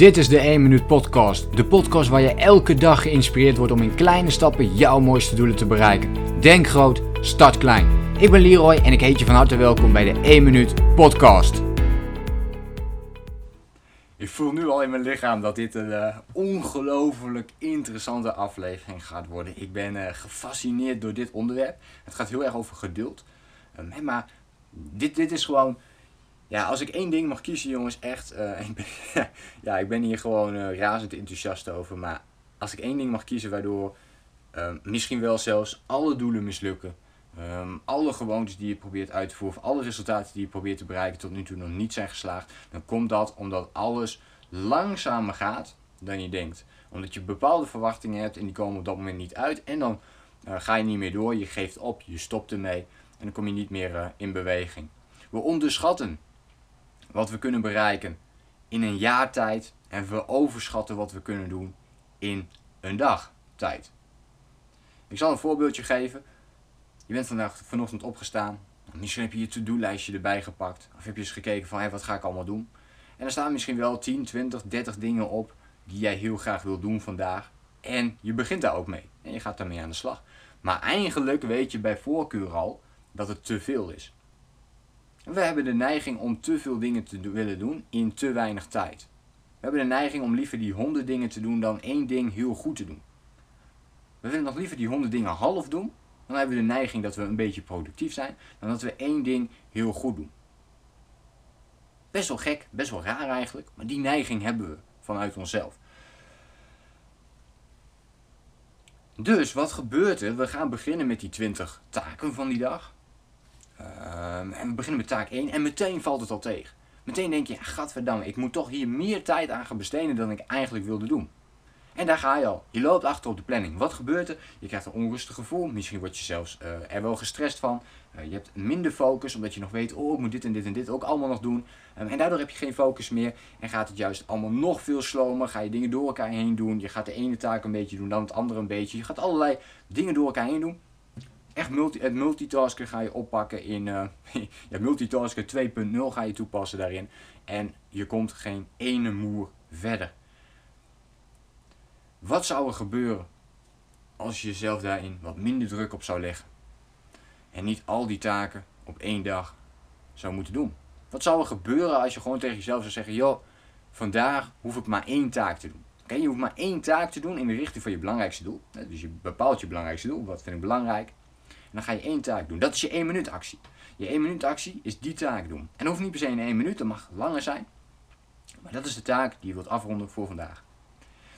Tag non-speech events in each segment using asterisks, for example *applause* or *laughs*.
Dit is de 1 Minuut Podcast. De podcast waar je elke dag geïnspireerd wordt om in kleine stappen jouw mooiste doelen te bereiken. Denk groot, start klein. Ik ben Leroy en ik heet je van harte welkom bij de 1 Minuut Podcast. Ik voel nu al in mijn lichaam dat dit een uh, ongelooflijk interessante aflevering gaat worden. Ik ben uh, gefascineerd door dit onderwerp. Het gaat heel erg over geduld. Uh, maar dit, dit is gewoon ja, als ik één ding mag kiezen, jongens, echt. Uh, *laughs* ik ben, ja, ik ben hier gewoon uh, razend enthousiast over. Maar als ik één ding mag kiezen waardoor uh, misschien wel zelfs alle doelen mislukken. Um, alle gewoontes die je probeert uit te voeren, of alle resultaten die je probeert te bereiken tot nu toe nog niet zijn geslaagd, dan komt dat omdat alles langzamer gaat dan je denkt. Omdat je bepaalde verwachtingen hebt en die komen op dat moment niet uit. En dan ga je niet meer door, je geeft op, je stopt ermee en dan kom je niet meer in beweging. We onderschatten wat we kunnen bereiken in een jaar tijd en we overschatten wat we kunnen doen in een dag tijd. Ik zal een voorbeeldje geven. Je bent vandaag vanochtend opgestaan. Misschien heb je je to-do-lijstje erbij gepakt. Of heb je eens gekeken van hey, wat ga ik allemaal doen. En er staan misschien wel 10, 20, 30 dingen op die jij heel graag wil doen vandaag. En je begint daar ook mee. En je gaat daarmee aan de slag. Maar eigenlijk weet je bij voorkeur al dat het te veel is. We hebben de neiging om te veel dingen te willen doen in te weinig tijd. We hebben de neiging om liever die honderd dingen te doen dan één ding heel goed te doen. We willen nog liever die honderd dingen half doen. Dan hebben we de neiging dat we een beetje productief zijn. Dan dat we één ding heel goed doen. Best wel gek, best wel raar eigenlijk. Maar die neiging hebben we vanuit onszelf. Dus wat gebeurt er? We gaan beginnen met die 20 taken van die dag. Ehm, en we beginnen met taak 1 en meteen valt het al tegen. Meteen denk je, gadverdamme, ik moet toch hier meer tijd aan gaan besteden dan ik eigenlijk wilde doen. En daar ga je al. Je loopt achter op de planning. Wat gebeurt er? Je krijgt een onrustig gevoel. Misschien word je zelfs uh, er wel gestrest van. Uh, je hebt minder focus omdat je nog weet, oh ik moet dit en dit en dit ook allemaal nog doen. Um, en daardoor heb je geen focus meer. En gaat het juist allemaal nog veel slomer. Ga je dingen door elkaar heen doen. Je gaat de ene taak een beetje doen, dan het andere een beetje. Je gaat allerlei dingen door elkaar heen doen echt multi, het multitasken ga je oppakken in uh, *laughs* ja, multitasken 2.0 ga je toepassen daarin. En je komt geen ene moer verder. Wat zou er gebeuren als je jezelf daarin wat minder druk op zou leggen? En niet al die taken op één dag zou moeten doen. Wat zou er gebeuren als je gewoon tegen jezelf zou zeggen: joh, vandaag hoef ik maar één taak te doen. Oké, je hoeft maar één taak te doen in de richting van je belangrijkste doel. Dus je bepaalt je belangrijkste doel. Wat vind ik belangrijk? Dan ga je één taak doen. Dat is je 1 minuut actie. Je 1 minuut actie is die taak doen. En hoeft niet per se in 1 minuut, dat mag langer zijn. Maar dat is de taak die je wilt afronden voor vandaag.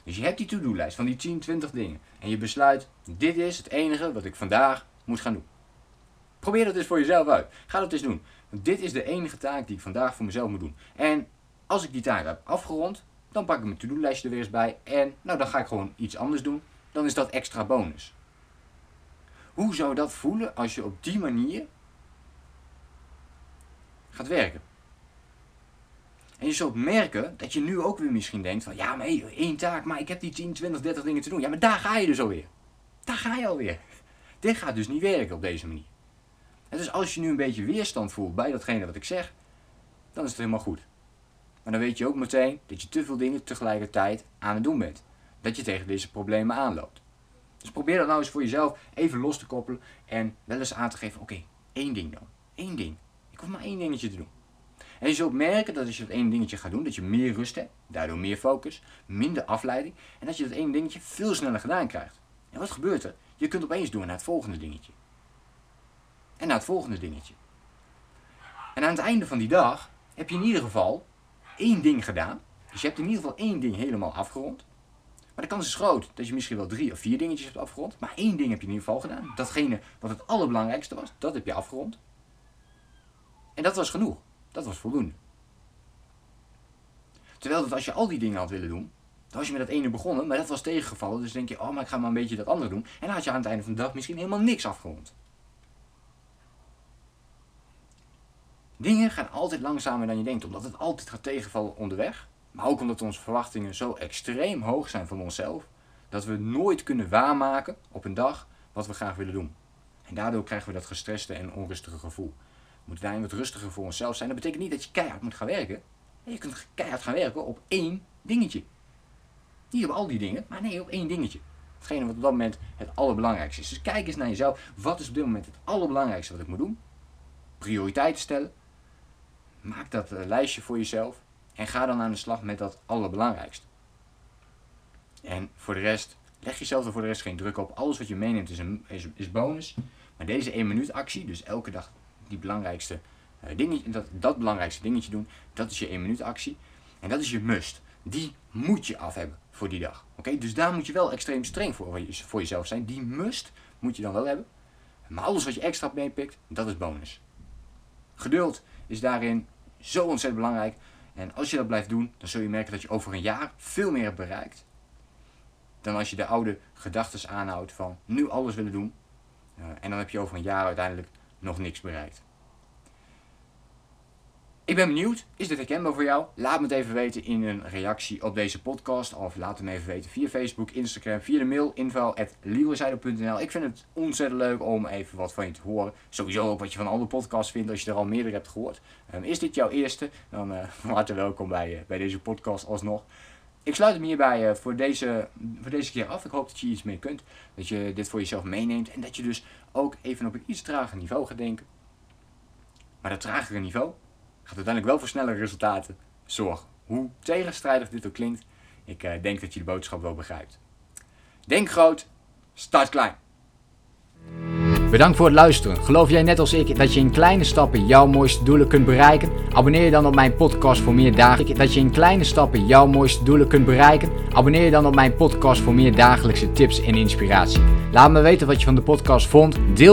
Dus je hebt die to-do-lijst van die 10, 20 dingen. En je besluit, dit is het enige wat ik vandaag moet gaan doen. Probeer dat eens voor jezelf uit. Ga dat eens doen. Want dit is de enige taak die ik vandaag voor mezelf moet doen. En als ik die taak heb afgerond, dan pak ik mijn to-do-lijstje er weer eens bij. En nou, dan ga ik gewoon iets anders doen. Dan is dat extra bonus. Hoe zou dat voelen als je op die manier gaat werken? En je zult merken dat je nu ook weer misschien denkt van ja, maar één taak, maar ik heb die 10, 20, 30 dingen te doen. Ja, maar daar ga je dus alweer. Daar ga je alweer. *laughs* Dit gaat dus niet werken op deze manier. En dus als je nu een beetje weerstand voelt bij datgene wat ik zeg, dan is het helemaal goed. Maar dan weet je ook meteen dat je te veel dingen tegelijkertijd aan het doen bent. Dat je tegen deze problemen aanloopt. Dus probeer dat nou eens voor jezelf even los te koppelen en wel eens aan te geven, oké, één ding dan. Eén ding. Ik hoef maar één dingetje te doen. En je zult merken dat als je dat één dingetje gaat doen, dat je meer rust hebt, daardoor meer focus, minder afleiding en dat je dat één dingetje veel sneller gedaan krijgt. En wat gebeurt er? Je kunt opeens door naar het volgende dingetje. En naar het volgende dingetje. En aan het einde van die dag heb je in ieder geval één ding gedaan. Dus je hebt in ieder geval één ding helemaal afgerond. Maar de kans is groot dat je misschien wel drie of vier dingetjes hebt afgerond. Maar één ding heb je in ieder geval gedaan. Datgene wat het allerbelangrijkste was, dat heb je afgerond. En dat was genoeg. Dat was voldoende. Terwijl dat als je al die dingen had willen doen, dan was je met dat ene begonnen, maar dat was tegengevallen. Dus denk je, oh, maar ik ga maar een beetje dat andere doen. En dan had je aan het einde van de dag misschien helemaal niks afgerond. Dingen gaan altijd langzamer dan je denkt, omdat het altijd gaat tegenvallen onderweg. Maar ook omdat onze verwachtingen zo extreem hoog zijn van onszelf, dat we nooit kunnen waarmaken op een dag wat we graag willen doen. En daardoor krijgen we dat gestreste en onrustige gevoel. Moeten daarin wat rustiger voor onszelf zijn. Dat betekent niet dat je keihard moet gaan werken. Je kunt keihard gaan werken op één dingetje. Niet op al die dingen, maar nee, op één dingetje. Hetgene wat op dat moment het allerbelangrijkste is. Dus kijk eens naar jezelf. Wat is op dit moment het allerbelangrijkste wat ik moet doen? Prioriteiten stellen. Maak dat uh, lijstje voor jezelf. En ga dan aan de slag met dat allerbelangrijkste. En voor de rest, leg jezelf er voor de rest geen druk op. Alles wat je meeneemt is, een, is, is bonus. Maar deze 1 minuut actie, dus elke dag die belangrijkste uh, dingetje, dat, dat belangrijkste dingetje doen, dat is je 1 minuut actie. En dat is je must. Die moet je af hebben voor die dag. Oké, Dus daar moet je wel extreem streng voor, voor jezelf zijn. Die must moet je dan wel hebben. Maar alles wat je extra meepikt, dat is bonus. Geduld is daarin zo ontzettend belangrijk. En als je dat blijft doen, dan zul je merken dat je over een jaar veel meer hebt bereikt. Dan als je de oude gedachten aanhoudt van nu alles willen doen. Uh, en dan heb je over een jaar uiteindelijk nog niks bereikt. Ik ben benieuwd, is dit herkenbaar voor jou? Laat me het even weten in een reactie op deze podcast. Of laat het me even weten via Facebook, Instagram, via de mail Ik vind het ontzettend leuk om even wat van je te horen. Sowieso ook wat je van andere podcasts vindt als je er al meerdere hebt gehoord. Um, is dit jouw eerste? Dan *laughs* uh, welkom bij, uh, bij deze podcast alsnog. Ik sluit hem hierbij uh, voor, deze, voor deze keer af. Ik hoop dat je iets meer kunt. Dat je dit voor jezelf meeneemt. En dat je dus ook even op een iets trager niveau gaat denken. Maar dat tragere niveau uiteindelijk wel voor snellere resultaten zorgen. Hoe tegenstrijdig dit ook klinkt, ik uh, denk dat je de boodschap wel begrijpt. Denk groot, start klein. Bedankt voor het luisteren. Geloof jij net als ik dat je in kleine stappen jouw mooiste doelen kunt bereiken? Abonneer je dan op mijn podcast voor meer dat je in kleine stappen jouw mooiste doelen kunt bereiken? Abonneer je dan op mijn podcast voor meer dagelijkse tips en inspiratie. Laat me weten wat je van de podcast vond. Deel